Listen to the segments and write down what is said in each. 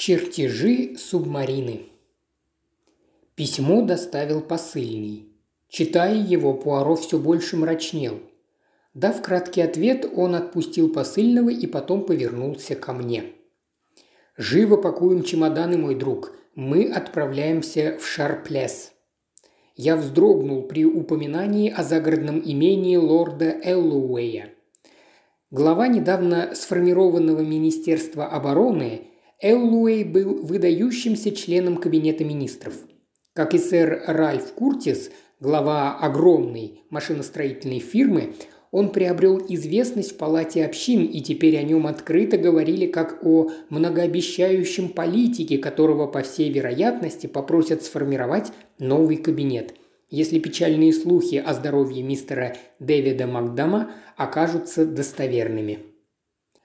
Чертежи субмарины. Письмо доставил посыльный. Читая его, Пуаро все больше мрачнел. Дав краткий ответ, он отпустил посыльного и потом повернулся ко мне. «Живо пакуем чемоданы, мой друг. Мы отправляемся в Шарплес». Я вздрогнул при упоминании о загородном имении лорда Эллоуэя. Глава недавно сформированного Министерства обороны Эллуэй был выдающимся членом Кабинета министров. Как и сэр Ральф Куртис, глава огромной машиностроительной фирмы, он приобрел известность в Палате общин, и теперь о нем открыто говорили как о многообещающем политике, которого, по всей вероятности, попросят сформировать новый кабинет, если печальные слухи о здоровье мистера Дэвида Макдама окажутся достоверными.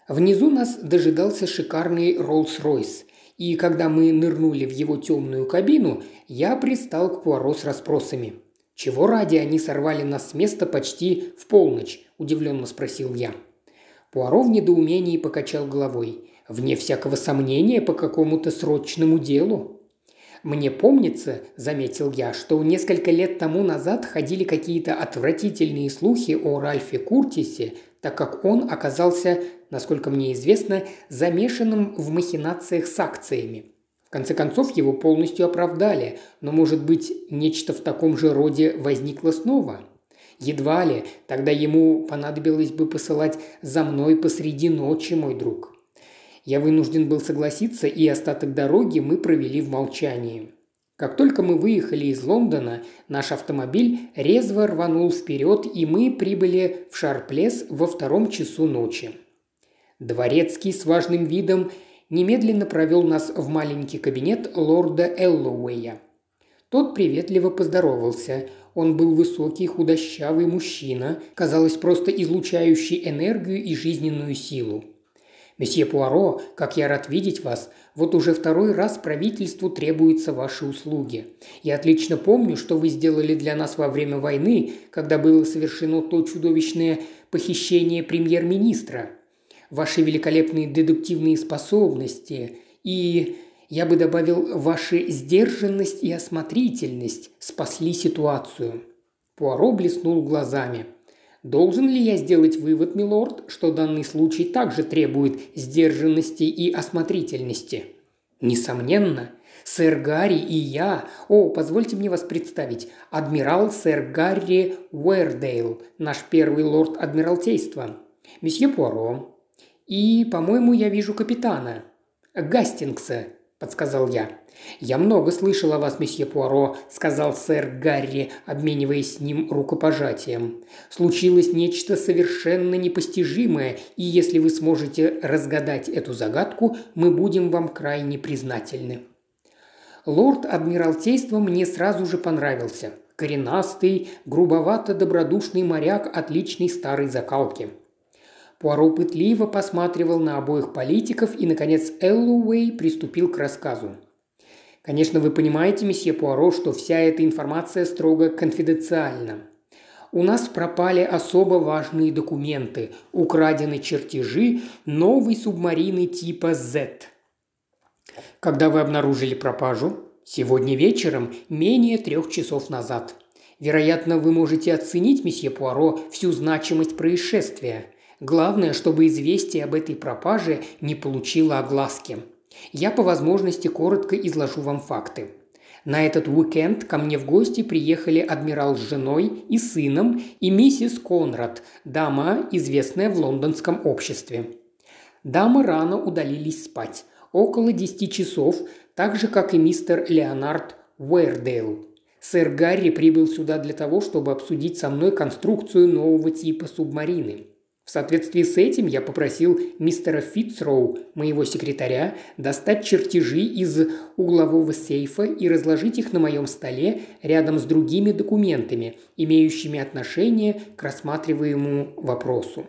Внизу нас дожидался шикарный Роллс-Ройс, и когда мы нырнули в его темную кабину, я пристал к Пуаро с расспросами. «Чего ради они сорвали нас с места почти в полночь?» – удивленно спросил я. Пуаро в недоумении покачал головой. «Вне всякого сомнения по какому-то срочному делу». «Мне помнится», – заметил я, – «что несколько лет тому назад ходили какие-то отвратительные слухи о Ральфе Куртисе, так как он оказался насколько мне известно, замешанным в махинациях с акциями. В конце концов, его полностью оправдали, но, может быть, нечто в таком же роде возникло снова? Едва ли, тогда ему понадобилось бы посылать за мной посреди ночи, мой друг. Я вынужден был согласиться, и остаток дороги мы провели в молчании. Как только мы выехали из Лондона, наш автомобиль резво рванул вперед, и мы прибыли в Шарплес во втором часу ночи. Дворецкий с важным видом немедленно провел нас в маленький кабинет лорда Эллоуэя. Тот приветливо поздоровался. Он был высокий, худощавый мужчина, казалось, просто излучающий энергию и жизненную силу. «Месье Пуаро, как я рад видеть вас. Вот уже второй раз правительству требуются ваши услуги. Я отлично помню, что вы сделали для нас во время войны, когда было совершено то чудовищное похищение премьер-министра ваши великолепные дедуктивные способности и, я бы добавил, ваша сдержанность и осмотрительность спасли ситуацию». Пуаро блеснул глазами. «Должен ли я сделать вывод, милорд, что данный случай также требует сдержанности и осмотрительности?» «Несомненно. Сэр Гарри и я... О, позвольте мне вас представить. Адмирал сэр Гарри Уэрдейл, наш первый лорд Адмиралтейства. Месье Пуаро, и, по-моему, я вижу капитана. Гастингса», – подсказал я. «Я много слышал о вас, месье Пуаро», – сказал сэр Гарри, обмениваясь с ним рукопожатием. «Случилось нечто совершенно непостижимое, и если вы сможете разгадать эту загадку, мы будем вам крайне признательны». Лорд Адмиралтейства мне сразу же понравился. Коренастый, грубовато-добродушный моряк отличной старой закалки – Пуаро пытливо посматривал на обоих политиков и, наконец, Эллоуэй приступил к рассказу. Конечно, вы понимаете, месье Пуаро, что вся эта информация строго конфиденциальна. У нас пропали особо важные документы, украдены чертежи новой субмарины типа Z. Когда вы обнаружили пропажу? Сегодня вечером, менее трех часов назад. Вероятно, вы можете оценить, месье Пуаро, всю значимость происшествия. Главное, чтобы известие об этой пропаже не получило огласки. Я по возможности коротко изложу вам факты. На этот уикенд ко мне в гости приехали адмирал с женой и сыном и миссис Конрад, дама, известная в лондонском обществе. Дамы рано удалились спать, около десяти часов, так же, как и мистер Леонард Уэрдейл. Сэр Гарри прибыл сюда для того, чтобы обсудить со мной конструкцию нового типа субмарины – соответствии с этим я попросил мистера Фитцроу, моего секретаря, достать чертежи из углового сейфа и разложить их на моем столе рядом с другими документами, имеющими отношение к рассматриваемому вопросу.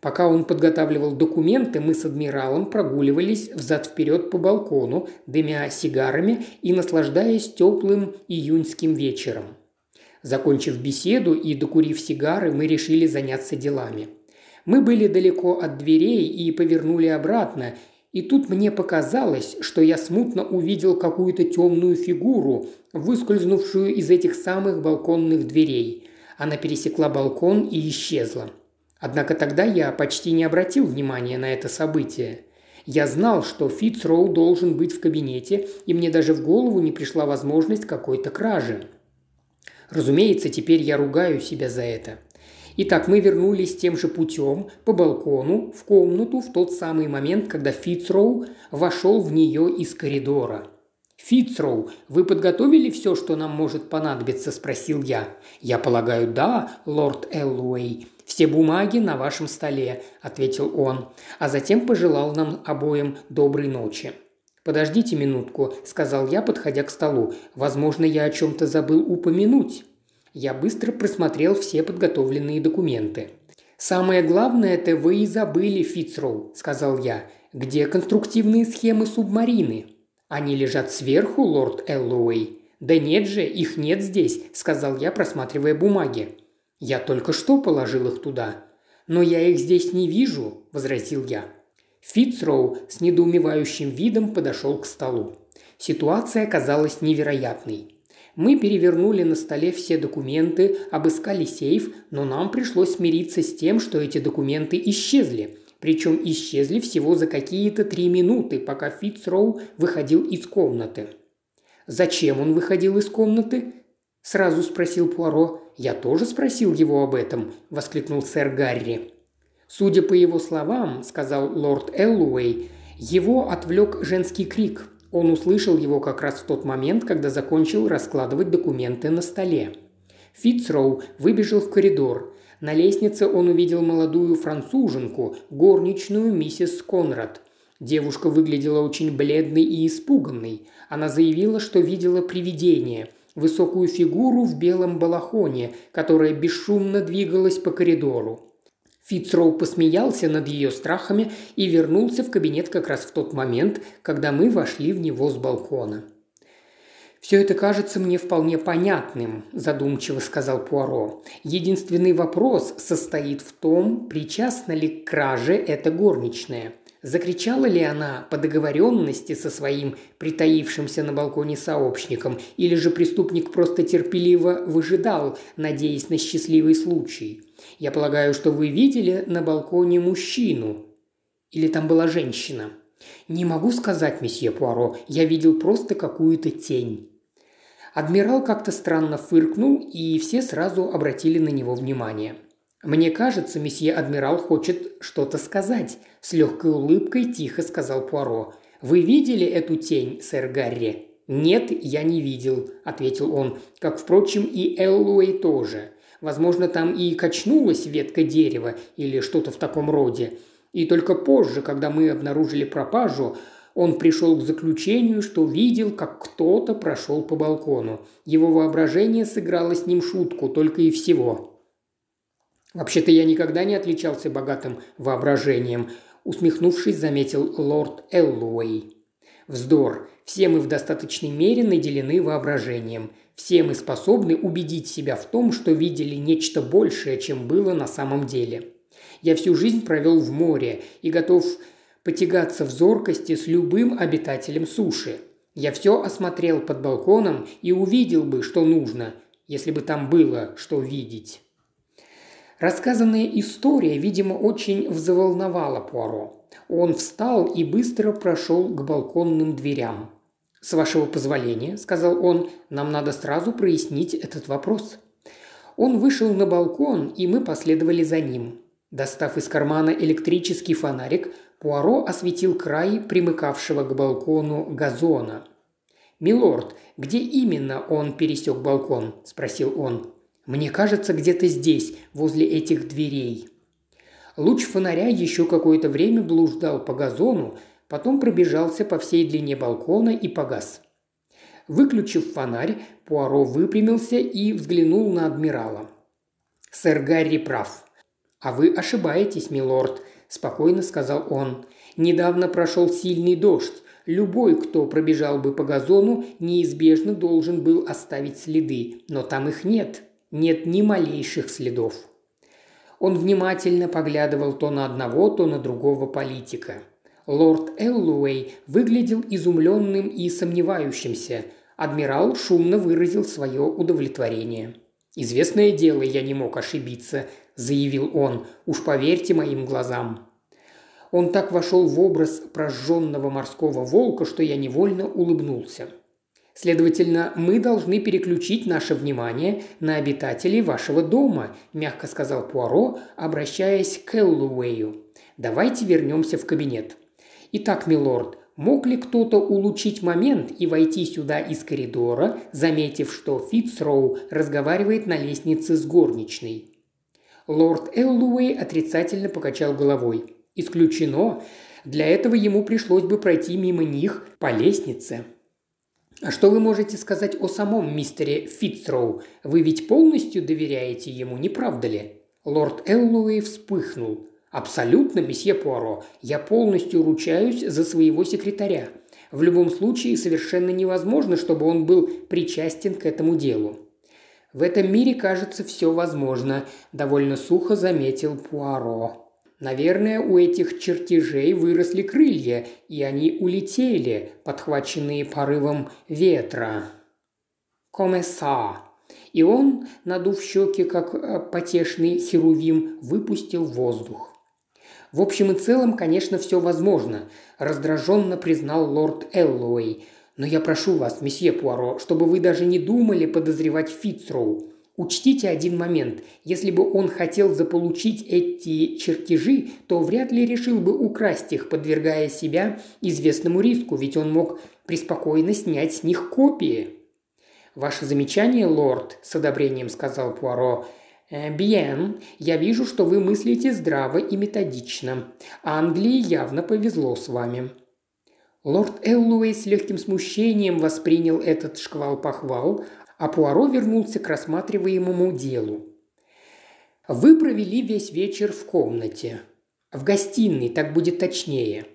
Пока он подготавливал документы, мы с адмиралом прогуливались взад-вперед по балкону, дымя сигарами и наслаждаясь теплым июньским вечером. Закончив беседу и докурив сигары, мы решили заняться делами – мы были далеко от дверей и повернули обратно, И тут мне показалось, что я смутно увидел какую-то темную фигуру, выскользнувшую из этих самых балконных дверей. Она пересекла балкон и исчезла. Однако тогда я почти не обратил внимания на это событие. Я знал, что Фитцроу должен быть в кабинете, и мне даже в голову не пришла возможность какой-то кражи. Разумеется, теперь я ругаю себя за это. Итак, мы вернулись тем же путем по балкону в комнату в тот самый момент, когда Фитцроу вошел в нее из коридора. «Фитцроу, вы подготовили все, что нам может понадобиться?» – спросил я. «Я полагаю, да, лорд Эллуэй. Все бумаги на вашем столе», – ответил он, а затем пожелал нам обоим доброй ночи. «Подождите минутку», – сказал я, подходя к столу. «Возможно, я о чем-то забыл упомянуть». Я быстро просмотрел все подготовленные документы. «Самое главное это вы и забыли, Фицроу», – сказал я. «Где конструктивные схемы субмарины?» «Они лежат сверху, лорд Эллоуэй». «Да нет же, их нет здесь», – сказал я, просматривая бумаги. «Я только что положил их туда». «Но я их здесь не вижу», – возразил я. Фицроу с недоумевающим видом подошел к столу. Ситуация оказалась невероятной. Мы перевернули на столе все документы, обыскали сейф, но нам пришлось смириться с тем, что эти документы исчезли. Причем исчезли всего за какие-то три минуты, пока Фитцроу выходил из комнаты. «Зачем он выходил из комнаты?» – сразу спросил Пуаро. «Я тоже спросил его об этом», – воскликнул сэр Гарри. «Судя по его словам», – сказал лорд Эллуэй, – «его отвлек женский крик. Он услышал его как раз в тот момент, когда закончил раскладывать документы на столе. Фитцроу выбежал в коридор. На лестнице он увидел молодую француженку, горничную миссис Конрад. Девушка выглядела очень бледной и испуганной. Она заявила, что видела привидение – высокую фигуру в белом балахоне, которая бесшумно двигалась по коридору. Фицроу посмеялся над ее страхами и вернулся в кабинет как раз в тот момент, когда мы вошли в него с балкона. «Все это кажется мне вполне понятным», – задумчиво сказал Пуаро. «Единственный вопрос состоит в том, причастна ли к краже эта горничная. Закричала ли она по договоренности со своим притаившимся на балконе сообщником, или же преступник просто терпеливо выжидал, надеясь на счастливый случай? Я полагаю, что вы видели на балконе мужчину. Или там была женщина? Не могу сказать, месье Пуаро, я видел просто какую-то тень. Адмирал как-то странно фыркнул, и все сразу обратили на него внимание. «Мне кажется, месье адмирал хочет что-то сказать», – с легкой улыбкой тихо сказал Пуаро. «Вы видели эту тень, сэр Гарри?» «Нет, я не видел», – ответил он, – «как, впрочем, и Эллуэй тоже. Возможно, там и качнулась ветка дерева или что-то в таком роде. И только позже, когда мы обнаружили пропажу, он пришел к заключению, что видел, как кто-то прошел по балкону. Его воображение сыграло с ним шутку, только и всего. «Вообще-то я никогда не отличался богатым воображением», – усмехнувшись, заметил лорд Эллуэй. «Вздор. Все мы в достаточной мере наделены воображением. Все мы способны убедить себя в том, что видели нечто большее, чем было на самом деле. Я всю жизнь провел в море и готов потягаться в зоркости с любым обитателем суши. Я все осмотрел под балконом и увидел бы, что нужно, если бы там было что видеть. Рассказанная история, видимо, очень взволновала Пуаро. Он встал и быстро прошел к балконным дверям. «С вашего позволения», – сказал он, – «нам надо сразу прояснить этот вопрос». Он вышел на балкон, и мы последовали за ним. Достав из кармана электрический фонарик, Пуаро осветил край примыкавшего к балкону газона. «Милорд, где именно он пересек балкон?» – спросил он. Мне кажется, где-то здесь, возле этих дверей». Луч фонаря еще какое-то время блуждал по газону, потом пробежался по всей длине балкона и погас. Выключив фонарь, Пуаро выпрямился и взглянул на адмирала. «Сэр Гарри прав». «А вы ошибаетесь, милорд», – спокойно сказал он. «Недавно прошел сильный дождь. Любой, кто пробежал бы по газону, неизбежно должен был оставить следы, но там их нет нет ни малейших следов. Он внимательно поглядывал то на одного, то на другого политика. Лорд Эллуэй выглядел изумленным и сомневающимся. Адмирал шумно выразил свое удовлетворение. «Известное дело, я не мог ошибиться», – заявил он. «Уж поверьте моим глазам». Он так вошел в образ прожженного морского волка, что я невольно улыбнулся. Следовательно, мы должны переключить наше внимание на обитателей вашего дома», – мягко сказал Пуаро, обращаясь к Эллуэю. «Давайте вернемся в кабинет». «Итак, милорд, мог ли кто-то улучшить момент и войти сюда из коридора, заметив, что Фитцроу разговаривает на лестнице с горничной?» Лорд Эллуэй отрицательно покачал головой. «Исключено. Для этого ему пришлось бы пройти мимо них по лестнице». «А что вы можете сказать о самом мистере Фитцроу? Вы ведь полностью доверяете ему, не правда ли?» Лорд Эллуэй вспыхнул. «Абсолютно, месье Пуаро. Я полностью ручаюсь за своего секретаря. В любом случае совершенно невозможно, чтобы он был причастен к этому делу». «В этом мире, кажется, все возможно», – довольно сухо заметил Пуаро. Наверное, у этих чертежей выросли крылья, и они улетели, подхваченные порывом ветра. Комеса. И он, надув щеки, как э, потешный херувим, выпустил воздух. В общем и целом, конечно, все возможно, раздраженно признал лорд Эллоуэй. Но я прошу вас, месье Пуаро, чтобы вы даже не думали подозревать Фицроу. Учтите один момент. Если бы он хотел заполучить эти чертежи, то вряд ли решил бы украсть их, подвергая себя известному риску, ведь он мог преспокойно снять с них копии. «Ваше замечание, лорд», – с одобрением сказал Пуаро, «Э, «Бьен, я вижу, что вы мыслите здраво и методично. Англии явно повезло с вами». Лорд Эллуэй с легким смущением воспринял этот шквал похвал, а Пуаро вернулся к рассматриваемому делу. «Вы провели весь вечер в комнате. В гостиной, так будет точнее.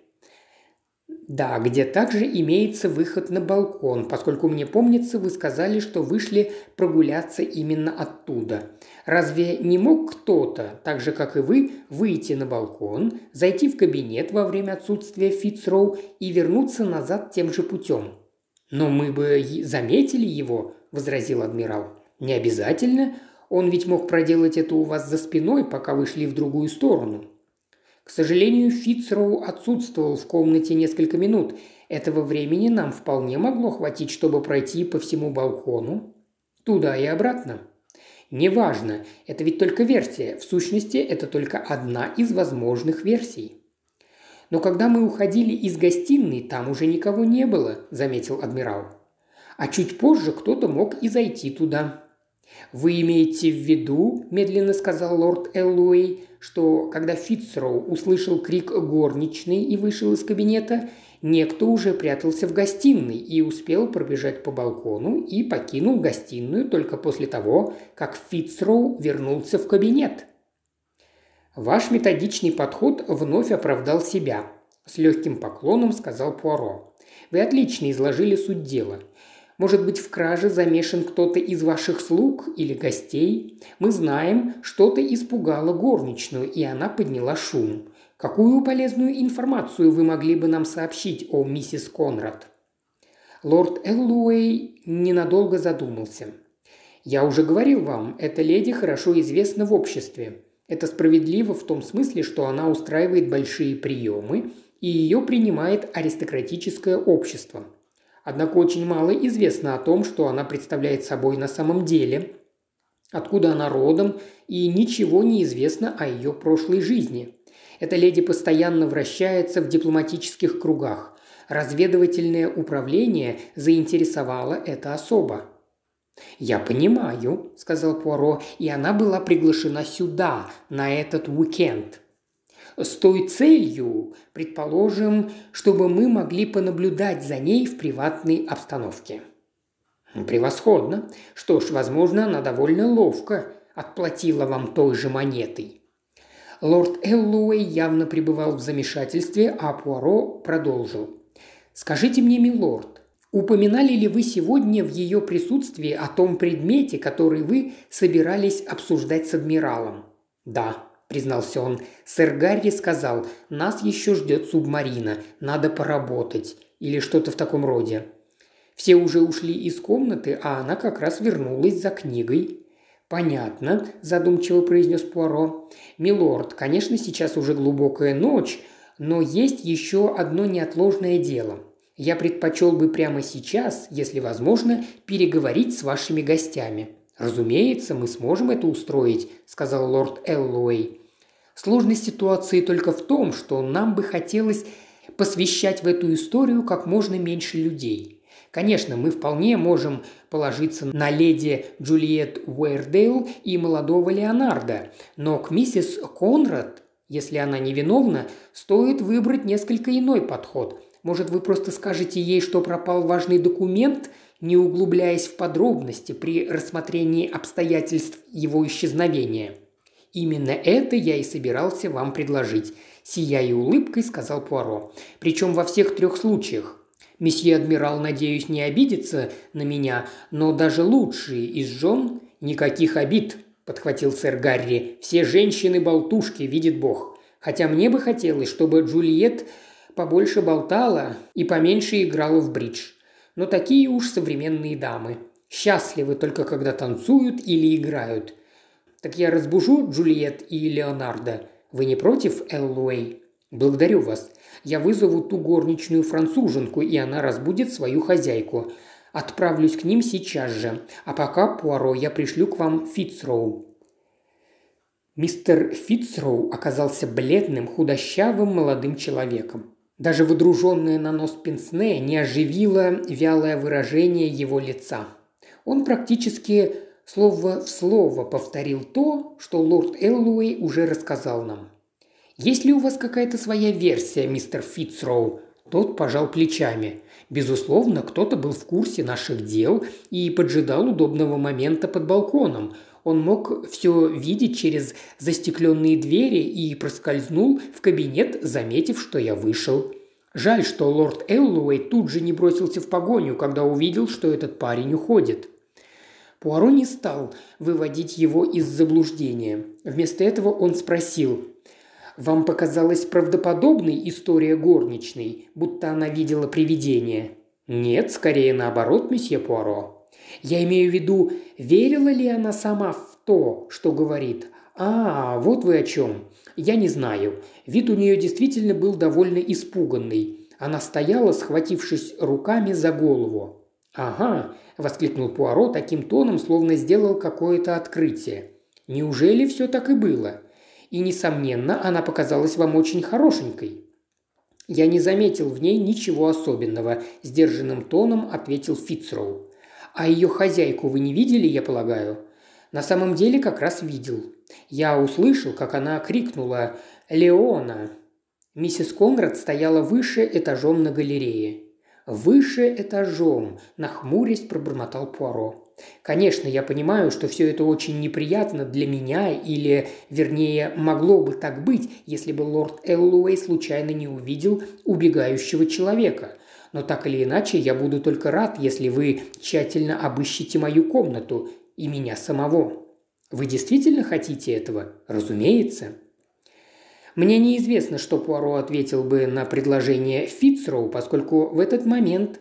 Да, где также имеется выход на балкон, поскольку мне помнится, вы сказали, что вышли прогуляться именно оттуда. Разве не мог кто-то, так же как и вы, выйти на балкон, зайти в кабинет во время отсутствия Фицроу и вернуться назад тем же путем? Но мы бы заметили его, – возразил адмирал. «Не обязательно. Он ведь мог проделать это у вас за спиной, пока вы шли в другую сторону». К сожалению, Фицроу отсутствовал в комнате несколько минут. Этого времени нам вполне могло хватить, чтобы пройти по всему балкону. Туда и обратно. Неважно, это ведь только версия. В сущности, это только одна из возможных версий. Но когда мы уходили из гостиной, там уже никого не было, заметил адмирал а чуть позже кто-то мог и зайти туда. «Вы имеете в виду, – медленно сказал лорд Эллуэй, – что когда Фитцроу услышал крик горничной и вышел из кабинета, некто уже прятался в гостиной и успел пробежать по балкону и покинул гостиную только после того, как Фитцроу вернулся в кабинет. Ваш методичный подход вновь оправдал себя, с легким поклоном сказал Пуаро. Вы отлично изложили суть дела. Может быть, в краже замешан кто-то из ваших слуг или гостей? Мы знаем, что-то испугало горничную, и она подняла шум. Какую полезную информацию вы могли бы нам сообщить о миссис Конрад?» Лорд Эллуэй ненадолго задумался. «Я уже говорил вам, эта леди хорошо известна в обществе. Это справедливо в том смысле, что она устраивает большие приемы, и ее принимает аристократическое общество – Однако очень мало известно о том, что она представляет собой на самом деле, откуда она родом, и ничего не известно о ее прошлой жизни. Эта леди постоянно вращается в дипломатических кругах. Разведывательное управление заинтересовало это особо. «Я понимаю», – сказал Пуаро, – «и она была приглашена сюда, на этот уикенд с той целью, предположим, чтобы мы могли понаблюдать за ней в приватной обстановке. Превосходно. Что ж, возможно, она довольно ловко отплатила вам той же монетой. Лорд Эллоуэй явно пребывал в замешательстве, а Пуаро продолжил. «Скажите мне, милорд, упоминали ли вы сегодня в ее присутствии о том предмете, который вы собирались обсуждать с адмиралом?» «Да», признался он. «Сэр Гарри сказал, нас еще ждет субмарина, надо поработать. Или что-то в таком роде». Все уже ушли из комнаты, а она как раз вернулась за книгой. «Понятно», – задумчиво произнес Пуаро. «Милорд, конечно, сейчас уже глубокая ночь, но есть еще одно неотложное дело. Я предпочел бы прямо сейчас, если возможно, переговорить с вашими гостями». «Разумеется, мы сможем это устроить», – сказал лорд Эллоуэй. «Сложность ситуации только в том, что нам бы хотелось посвящать в эту историю как можно меньше людей. Конечно, мы вполне можем положиться на леди Джульет Уэрдейл и молодого Леонарда, но к миссис Конрад, если она невиновна, стоит выбрать несколько иной подход. Может, вы просто скажете ей, что пропал важный документ, не углубляясь в подробности при рассмотрении обстоятельств его исчезновения. Именно это я и собирался вам предложить, сияя улыбкой, сказал Пуаро. Причем во всех трех случаях. Месье адмирал, надеюсь, не обидится на меня, но даже лучшие из жен никаких обид, подхватил сэр Гарри. Все женщины болтушки, видит Бог. Хотя мне бы хотелось, чтобы Джульет побольше болтала и поменьше играла в бридж. Но такие уж современные дамы. Счастливы только когда танцуют или играют. Так я разбужу Джульет и Леонардо. Вы не против, Эллуэй? Благодарю вас. Я вызову ту горничную француженку, и она разбудит свою хозяйку. Отправлюсь к ним сейчас же. А пока, Пуаро, я пришлю к вам Фицроу». Мистер Фицроу оказался бледным, худощавым молодым человеком. Даже выдруженное на нос пенсне не оживило вялое выражение его лица. Он практически слово в слово повторил то, что лорд Эллуэй уже рассказал нам. Есть ли у вас какая-то своя версия, мистер Фитцроу?» Тот пожал плечами. Безусловно, кто-то был в курсе наших дел и поджидал удобного момента под балконом. Он мог все видеть через застекленные двери и проскользнул в кабинет, заметив, что я вышел. Жаль, что лорд Эллоуэй тут же не бросился в погоню, когда увидел, что этот парень уходит. Пуаро не стал выводить его из заблуждения. Вместо этого он спросил, вам показалась правдоподобной история горничной, будто она видела привидение? Нет, скорее наоборот, месье Пуаро. Я имею в виду, верила ли она сама в то, что говорит? А, вот вы о чем. Я не знаю. Вид у нее действительно был довольно испуганный. Она стояла, схватившись руками за голову. «Ага», – воскликнул Пуаро таким тоном, словно сделал какое-то открытие. «Неужели все так и было? и, несомненно, она показалась вам очень хорошенькой». «Я не заметил в ней ничего особенного», – сдержанным тоном ответил Фицроу. «А ее хозяйку вы не видели, я полагаю?» «На самом деле как раз видел. Я услышал, как она крикнула «Леона!». Миссис Конрад стояла выше этажом на галерее. «Выше этажом», – нахмурясь пробормотал Пуаро. Конечно, я понимаю, что все это очень неприятно для меня, или, вернее, могло бы так быть, если бы лорд Эллоуэй случайно не увидел убегающего человека. Но так или иначе, я буду только рад, если вы тщательно обыщите мою комнату и меня самого. Вы действительно хотите этого? Разумеется. Мне неизвестно, что Пуаро ответил бы на предложение Фицроу, поскольку в этот момент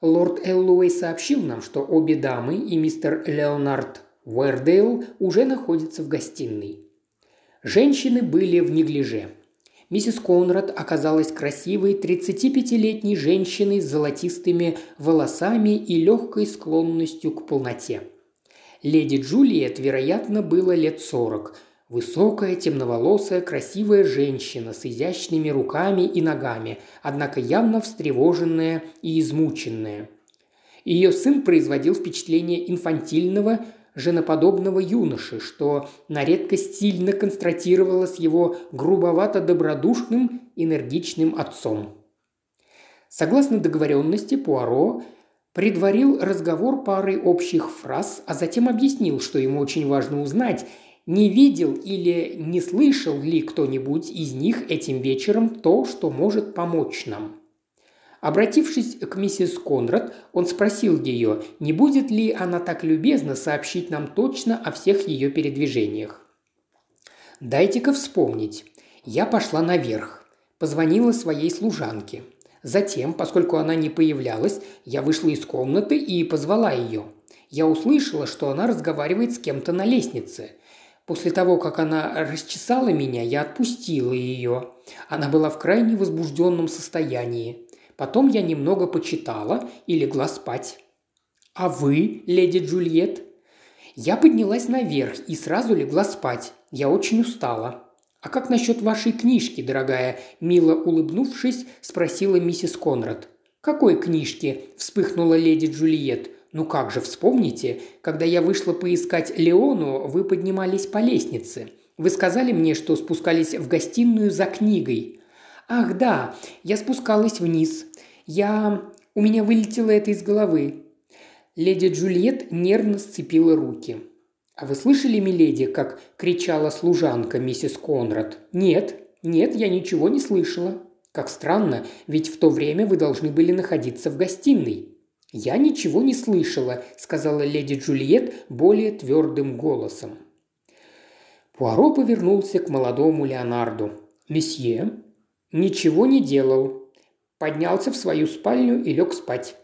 Лорд Эллоуэй сообщил нам, что обе дамы и мистер Леонард Уэрдейл уже находятся в гостиной. Женщины были в неглиже. Миссис Конрад оказалась красивой 35-летней женщиной с золотистыми волосами и легкой склонностью к полноте. Леди Джулиет, вероятно, было лет 40, Высокая, темноволосая, красивая женщина с изящными руками и ногами, однако явно встревоженная и измученная. Ее сын производил впечатление инфантильного, женоподобного юноши, что на редкость сильно констратировало с его грубовато-добродушным, энергичным отцом. Согласно договоренности, Пуаро предварил разговор парой общих фраз, а затем объяснил, что ему очень важно узнать, не видел или не слышал ли кто-нибудь из них этим вечером то, что может помочь нам. Обратившись к миссис Конрад, он спросил ее, не будет ли она так любезна сообщить нам точно о всех ее передвижениях. Дайте-ка вспомнить. Я пошла наверх. Позвонила своей служанке. Затем, поскольку она не появлялась, я вышла из комнаты и позвала ее. Я услышала, что она разговаривает с кем-то на лестнице. После того, как она расчесала меня, я отпустила ее. Она была в крайне возбужденном состоянии. Потом я немного почитала и легла спать. «А вы, леди Джульет?» Я поднялась наверх и сразу легла спать. Я очень устала. «А как насчет вашей книжки, дорогая?» – мило улыбнувшись, спросила миссис Конрад. «Какой книжки?» – вспыхнула леди Джульет. «Ну как же, вспомните, когда я вышла поискать Леону, вы поднимались по лестнице. Вы сказали мне, что спускались в гостиную за книгой». «Ах, да, я спускалась вниз. Я... У меня вылетело это из головы». Леди Джульет нервно сцепила руки. «А вы слышали, миледи, как кричала служанка миссис Конрад?» «Нет, нет, я ничего не слышала». «Как странно, ведь в то время вы должны были находиться в гостиной». «Я ничего не слышала», – сказала леди Джульет более твердым голосом. Пуаро повернулся к молодому Леонарду. «Месье?» «Ничего не делал». Поднялся в свою спальню и лег спать.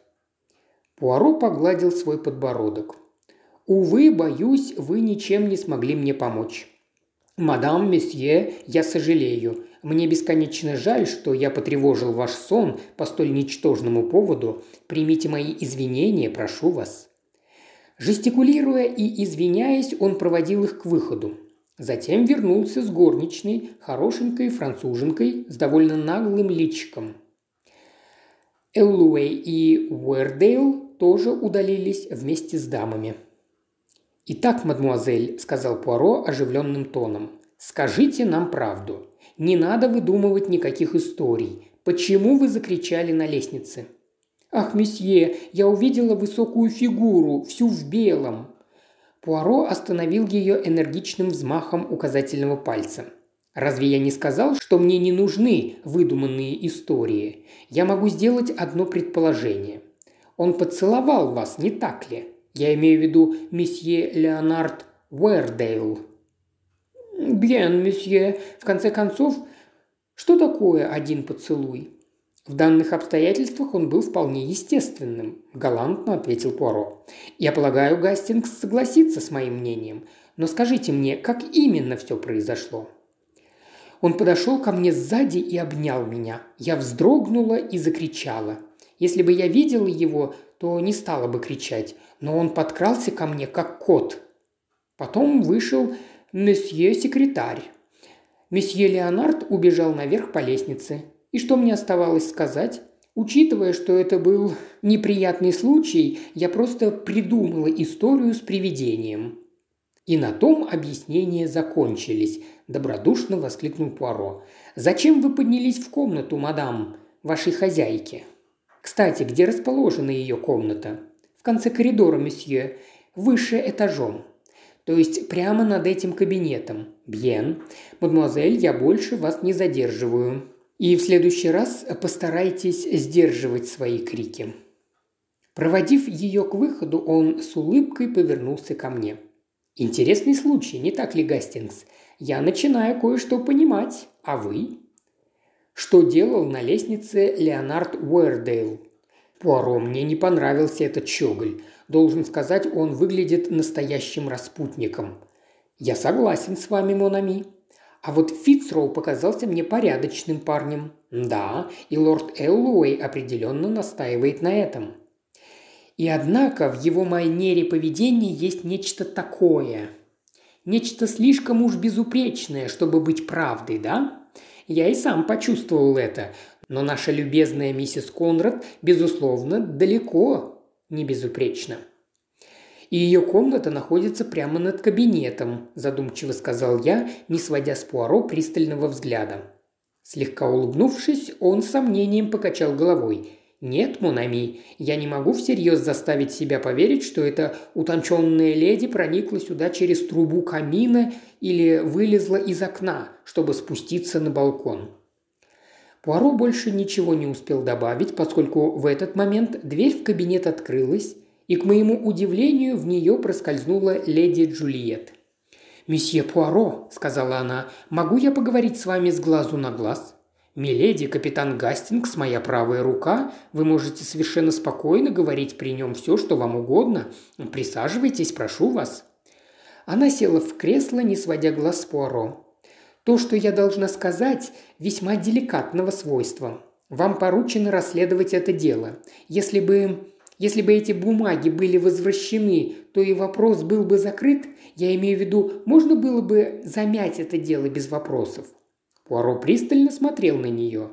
Пуаро погладил свой подбородок. Увы, боюсь, вы ничем не смогли мне помочь. «Мадам, месье, я сожалею. Мне бесконечно жаль, что я потревожил ваш сон по столь ничтожному поводу. Примите мои извинения, прошу вас». Жестикулируя и извиняясь, он проводил их к выходу. Затем вернулся с горничной, хорошенькой француженкой с довольно наглым личиком. Эллуэй и Уэрдейл тоже удалились вместе с дамами. «Итак, мадмуазель», – сказал Пуаро оживленным тоном, – «скажите нам правду. Не надо выдумывать никаких историй. Почему вы закричали на лестнице?» «Ах, месье, я увидела высокую фигуру, всю в белом». Пуаро остановил ее энергичным взмахом указательного пальца. «Разве я не сказал, что мне не нужны выдуманные истории? Я могу сделать одно предположение. Он поцеловал вас, не так ли?» Я имею в виду месье Леонард Уэрдейл». «Бьен, месье. В конце концов, что такое один поцелуй?» В данных обстоятельствах он был вполне естественным, галантно ответил Пуаро. Я полагаю, Гастингс согласится с моим мнением. Но скажите мне, как именно все произошло? Он подошел ко мне сзади и обнял меня. Я вздрогнула и закричала. Если бы я видела его, то не стала бы кричать, но он подкрался ко мне, как кот. Потом вышел месье-секретарь. Месье Леонард убежал наверх по лестнице. И что мне оставалось сказать? Учитывая, что это был неприятный случай, я просто придумала историю с привидением. И на том объяснения закончились, добродушно воскликнул Пуаро. Зачем вы поднялись в комнату, мадам, вашей хозяйки? Кстати, где расположена ее комната? В конце коридора, месье, выше этажом. То есть прямо над этим кабинетом. Бьен. Мадемуазель, я больше вас не задерживаю. И в следующий раз постарайтесь сдерживать свои крики. Проводив ее к выходу, он с улыбкой повернулся ко мне. «Интересный случай, не так ли, Гастингс? Я начинаю кое-что понимать. А вы?» что делал на лестнице Леонард Уэрдейл. Пуаро, мне не понравился этот щеголь. Должен сказать, он выглядит настоящим распутником. Я согласен с вами, Монами. А вот Фицроу показался мне порядочным парнем. Да, и лорд Эллоуэй определенно настаивает на этом. И однако в его манере поведения есть нечто такое. Нечто слишком уж безупречное, чтобы быть правдой, да? Я и сам почувствовал это. Но наша любезная миссис Конрад, безусловно, далеко не безупречна. И ее комната находится прямо над кабинетом», – задумчиво сказал я, не сводя с Пуаро пристального взгляда. Слегка улыбнувшись, он с сомнением покачал головой. «Нет, Монами, я не могу всерьез заставить себя поверить, что эта утонченная леди проникла сюда через трубу камина или вылезла из окна, чтобы спуститься на балкон». Пуаро больше ничего не успел добавить, поскольку в этот момент дверь в кабинет открылась, и, к моему удивлению, в нее проскользнула леди Джульет. «Месье Пуаро», – сказала она, – «могу я поговорить с вами с глазу на глаз?» «Миледи, капитан Гастингс, моя правая рука. Вы можете совершенно спокойно говорить при нем все, что вам угодно. Присаживайтесь, прошу вас». Она села в кресло, не сводя глаз с Пуаро. «То, что я должна сказать, весьма деликатного свойства. Вам поручено расследовать это дело. Если бы... Если бы эти бумаги были возвращены, то и вопрос был бы закрыт. Я имею в виду, можно было бы замять это дело без вопросов. Пуаро пристально смотрел на нее.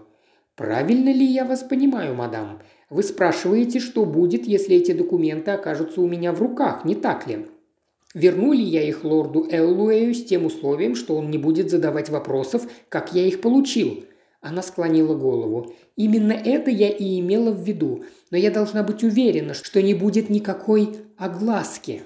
«Правильно ли я вас понимаю, мадам? Вы спрашиваете, что будет, если эти документы окажутся у меня в руках, не так ли?» Верну ли я их лорду Эллуэю с тем условием, что он не будет задавать вопросов, как я их получил? Она склонила голову. Именно это я и имела в виду, но я должна быть уверена, что не будет никакой огласки.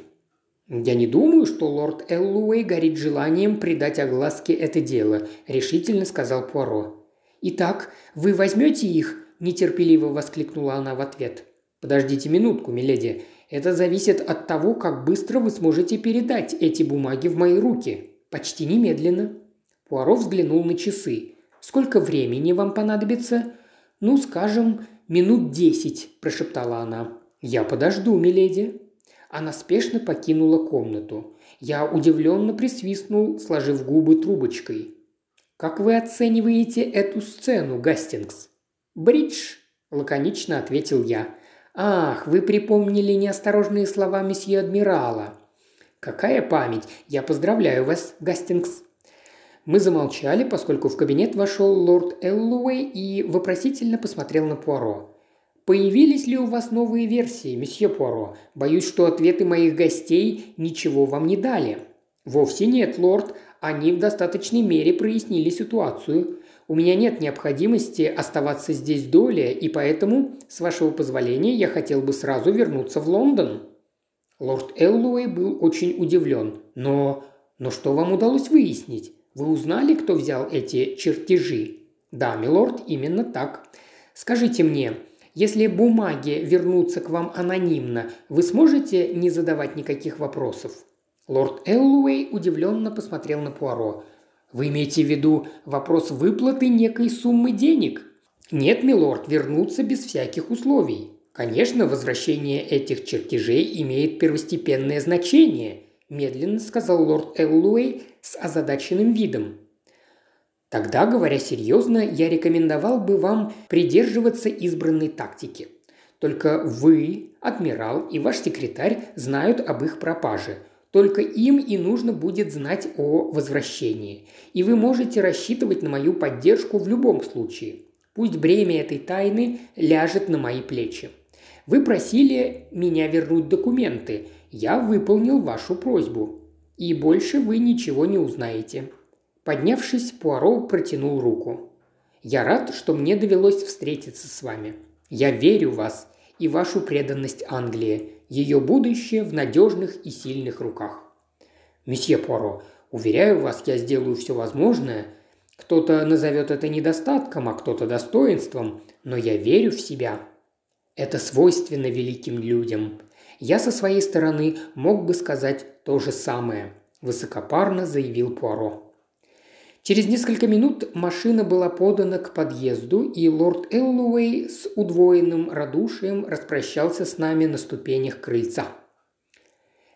«Я не думаю, что лорд Эллуэй горит желанием придать огласке это дело», – решительно сказал Пуаро. «Итак, вы возьмете их?» – нетерпеливо воскликнула она в ответ. «Подождите минутку, миледи. Это зависит от того, как быстро вы сможете передать эти бумаги в мои руки. Почти немедленно». Пуаро взглянул на часы. «Сколько времени вам понадобится?» «Ну, скажем, минут десять», – прошептала она. «Я подожду, миледи», она спешно покинула комнату. Я удивленно присвистнул, сложив губы трубочкой. «Как вы оцениваете эту сцену, Гастингс?» «Бридж», – лаконично ответил я. «Ах, вы припомнили неосторожные слова месье адмирала». «Какая память! Я поздравляю вас, Гастингс!» Мы замолчали, поскольку в кабинет вошел лорд Эллуэй и вопросительно посмотрел на Пуаро. Появились ли у вас новые версии, месье Пуаро? Боюсь, что ответы моих гостей ничего вам не дали». «Вовсе нет, лорд. Они в достаточной мере прояснили ситуацию. У меня нет необходимости оставаться здесь долее, и поэтому, с вашего позволения, я хотел бы сразу вернуться в Лондон». Лорд Эллоуэй был очень удивлен. «Но... но что вам удалось выяснить? Вы узнали, кто взял эти чертежи?» «Да, милорд, именно так. Скажите мне, если бумаги вернутся к вам анонимно, вы сможете не задавать никаких вопросов?» Лорд Эллуэй удивленно посмотрел на Пуаро. «Вы имеете в виду вопрос выплаты некой суммы денег?» «Нет, милорд, вернуться без всяких условий. Конечно, возвращение этих чертежей имеет первостепенное значение», медленно сказал лорд Эллуэй с озадаченным видом. Тогда, говоря серьезно, я рекомендовал бы вам придерживаться избранной тактики. Только вы, адмирал и ваш секретарь знают об их пропаже. Только им и нужно будет знать о возвращении. И вы можете рассчитывать на мою поддержку в любом случае. Пусть бремя этой тайны ляжет на мои плечи. Вы просили меня вернуть документы. Я выполнил вашу просьбу. И больше вы ничего не узнаете. Поднявшись, Пуаро протянул руку. «Я рад, что мне довелось встретиться с вами. Я верю в вас и вашу преданность Англии, ее будущее в надежных и сильных руках. Месье Пуаро, уверяю вас, я сделаю все возможное. Кто-то назовет это недостатком, а кто-то достоинством, но я верю в себя. Это свойственно великим людям. Я со своей стороны мог бы сказать то же самое», – высокопарно заявил Пуаро. Через несколько минут машина была подана к подъезду, и лорд Эллоуэй с удвоенным радушием распрощался с нами на ступенях крыльца.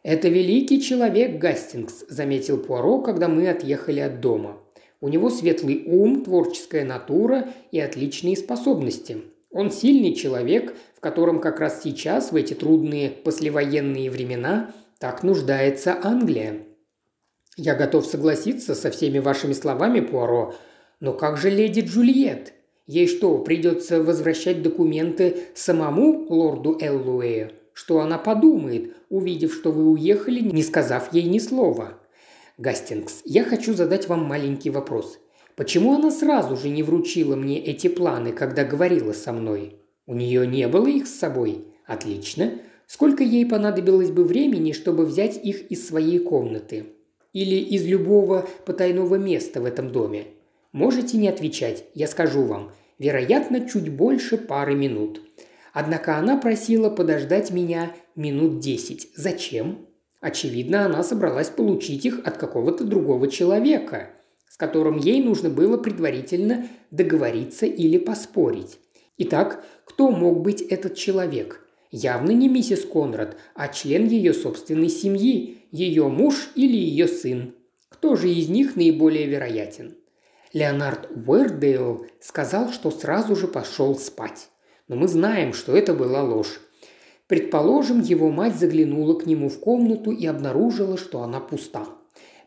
«Это великий человек Гастингс», – заметил Пуаро, когда мы отъехали от дома. «У него светлый ум, творческая натура и отличные способности. Он сильный человек, в котором как раз сейчас, в эти трудные послевоенные времена, так нуждается Англия. «Я готов согласиться со всеми вашими словами, Пуаро, но как же леди Джульет? Ей что, придется возвращать документы самому лорду Эллуэю? Что она подумает, увидев, что вы уехали, не сказав ей ни слова?» «Гастингс, я хочу задать вам маленький вопрос. Почему она сразу же не вручила мне эти планы, когда говорила со мной? У нее не было их с собой? Отлично. Сколько ей понадобилось бы времени, чтобы взять их из своей комнаты? Или из любого потайного места в этом доме? Можете не отвечать, я скажу вам. Вероятно, чуть больше пары минут. Однако она просила подождать меня минут десять. Зачем? Очевидно, она собралась получить их от какого-то другого человека, с которым ей нужно было предварительно договориться или поспорить. Итак, кто мог быть этот человек? Явно не миссис Конрад, а член ее собственной семьи, ее муж или ее сын. Кто же из них наиболее вероятен? Леонард Уэрдейл сказал, что сразу же пошел спать. Но мы знаем, что это была ложь. Предположим, его мать заглянула к нему в комнату и обнаружила, что она пуста.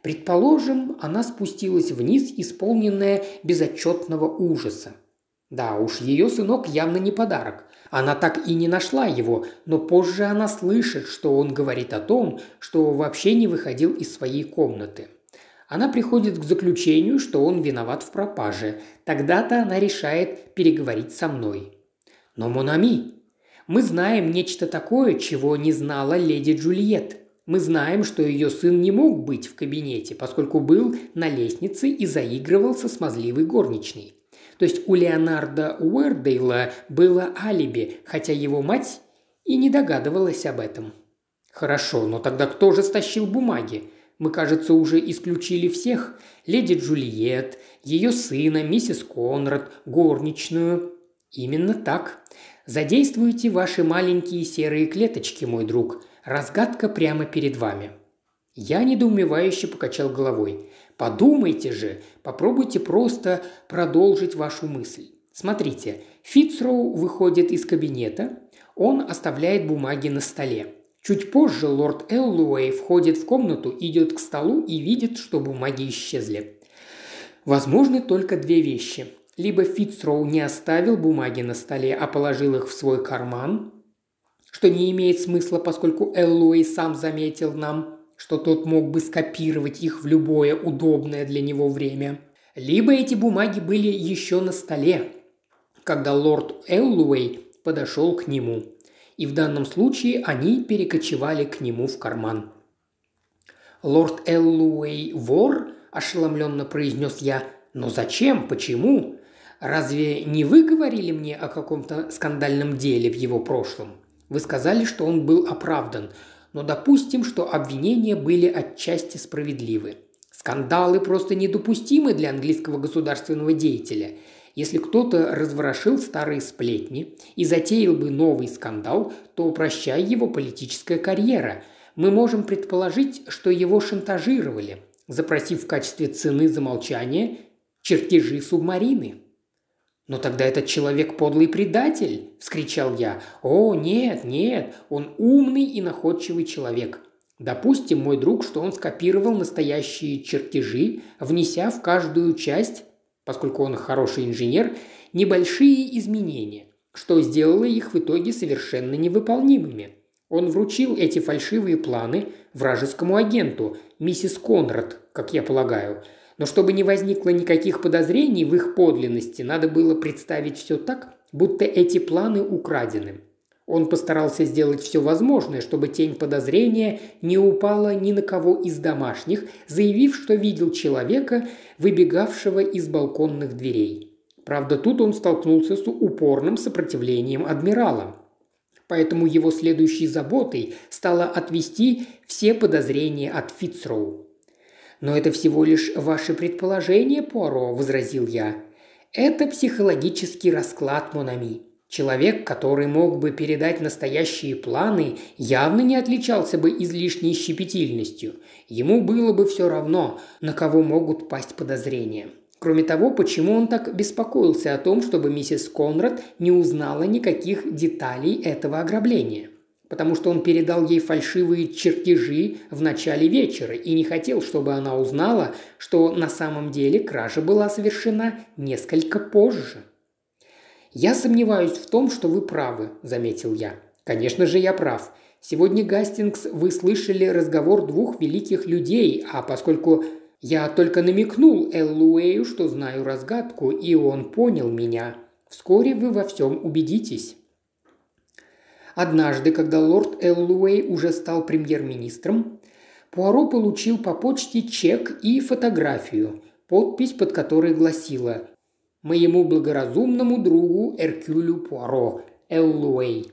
Предположим, она спустилась вниз, исполненная безотчетного ужаса. Да уж, ее сынок явно не подарок. Она так и не нашла его, но позже она слышит, что он говорит о том, что вообще не выходил из своей комнаты. Она приходит к заключению, что он виноват в пропаже. Тогда-то она решает переговорить со мной. Но Монами, мы знаем нечто такое, чего не знала леди Джульет. Мы знаем, что ее сын не мог быть в кабинете, поскольку был на лестнице и заигрывал со смазливой горничной. То есть у Леонарда Уэрдейла было алиби, хотя его мать и не догадывалась об этом. Хорошо, но тогда кто же стащил бумаги? Мы, кажется, уже исключили всех. Леди Джульет, ее сына, миссис Конрад, горничную. Именно так. Задействуйте ваши маленькие серые клеточки, мой друг. Разгадка прямо перед вами». Я недоумевающе покачал головой. «Подумайте же, попробуйте просто продолжить вашу мысль. Смотрите, Фицроу выходит из кабинета, он оставляет бумаги на столе. Чуть позже лорд Эллуэй входит в комнату, идет к столу и видит, что бумаги исчезли. Возможны только две вещи. Либо Фицроу не оставил бумаги на столе, а положил их в свой карман, что не имеет смысла, поскольку Эллуэй сам заметил нам, что тот мог бы скопировать их в любое удобное для него время. Либо эти бумаги были еще на столе, когда лорд Эллуэй подошел к нему. И в данном случае они перекочевали к нему в карман. «Лорд Эллуэй вор?» – ошеломленно произнес я. «Но зачем? Почему? Разве не вы говорили мне о каком-то скандальном деле в его прошлом? Вы сказали, что он был оправдан, но допустим, что обвинения были отчасти справедливы. Скандалы просто недопустимы для английского государственного деятеля. Если кто-то разворошил старые сплетни и затеял бы новый скандал, то прощай его политическая карьера. Мы можем предположить, что его шантажировали, запросив в качестве цены за молчание чертежи субмарины. «Но тогда этот человек подлый предатель!» – вскричал я. «О, нет, нет, он умный и находчивый человек. Допустим, мой друг, что он скопировал настоящие чертежи, внеся в каждую часть, поскольку он хороший инженер, небольшие изменения, что сделало их в итоге совершенно невыполнимыми. Он вручил эти фальшивые планы вражескому агенту, миссис Конрад, как я полагаю – но чтобы не возникло никаких подозрений в их подлинности, надо было представить все так, будто эти планы украдены. Он постарался сделать все возможное, чтобы тень подозрения не упала ни на кого из домашних, заявив, что видел человека, выбегавшего из балконных дверей. Правда, тут он столкнулся с упорным сопротивлением адмирала. Поэтому его следующей заботой стало отвести все подозрения от Фицроу. «Но это всего лишь ваше предположение, Пуаро», – возразил я. «Это психологический расклад Монами. Человек, который мог бы передать настоящие планы, явно не отличался бы излишней щепетильностью. Ему было бы все равно, на кого могут пасть подозрения. Кроме того, почему он так беспокоился о том, чтобы миссис Конрад не узнала никаких деталей этого ограбления? Потому что он передал ей фальшивые чертежи в начале вечера и не хотел, чтобы она узнала, что на самом деле кража была совершена несколько позже. «Я сомневаюсь в том, что вы правы», – заметил я. «Конечно же, я прав. Сегодня, Гастингс, вы слышали разговор двух великих людей, а поскольку я только намекнул Эллуэю, что знаю разгадку, и он понял меня, вскоре вы во всем убедитесь». Однажды, когда лорд Эллуэй уже стал премьер-министром, Пуаро получил по почте чек и фотографию, подпись под которой гласила «Моему благоразумному другу Эркюлю Пуаро, Эллуэй».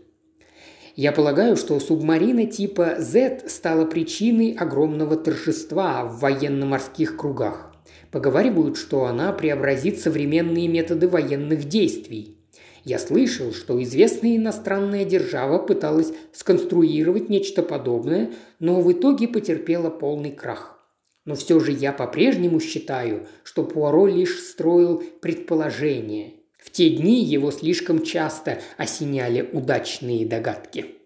Я полагаю, что субмарина типа Z стала причиной огромного торжества в военно-морских кругах. Поговаривают, что она преобразит современные методы военных действий. Я слышал, что известная иностранная держава пыталась сконструировать нечто подобное, но в итоге потерпела полный крах. Но все же я по-прежнему считаю, что Пуаро лишь строил предположения. В те дни его слишком часто осеняли удачные догадки.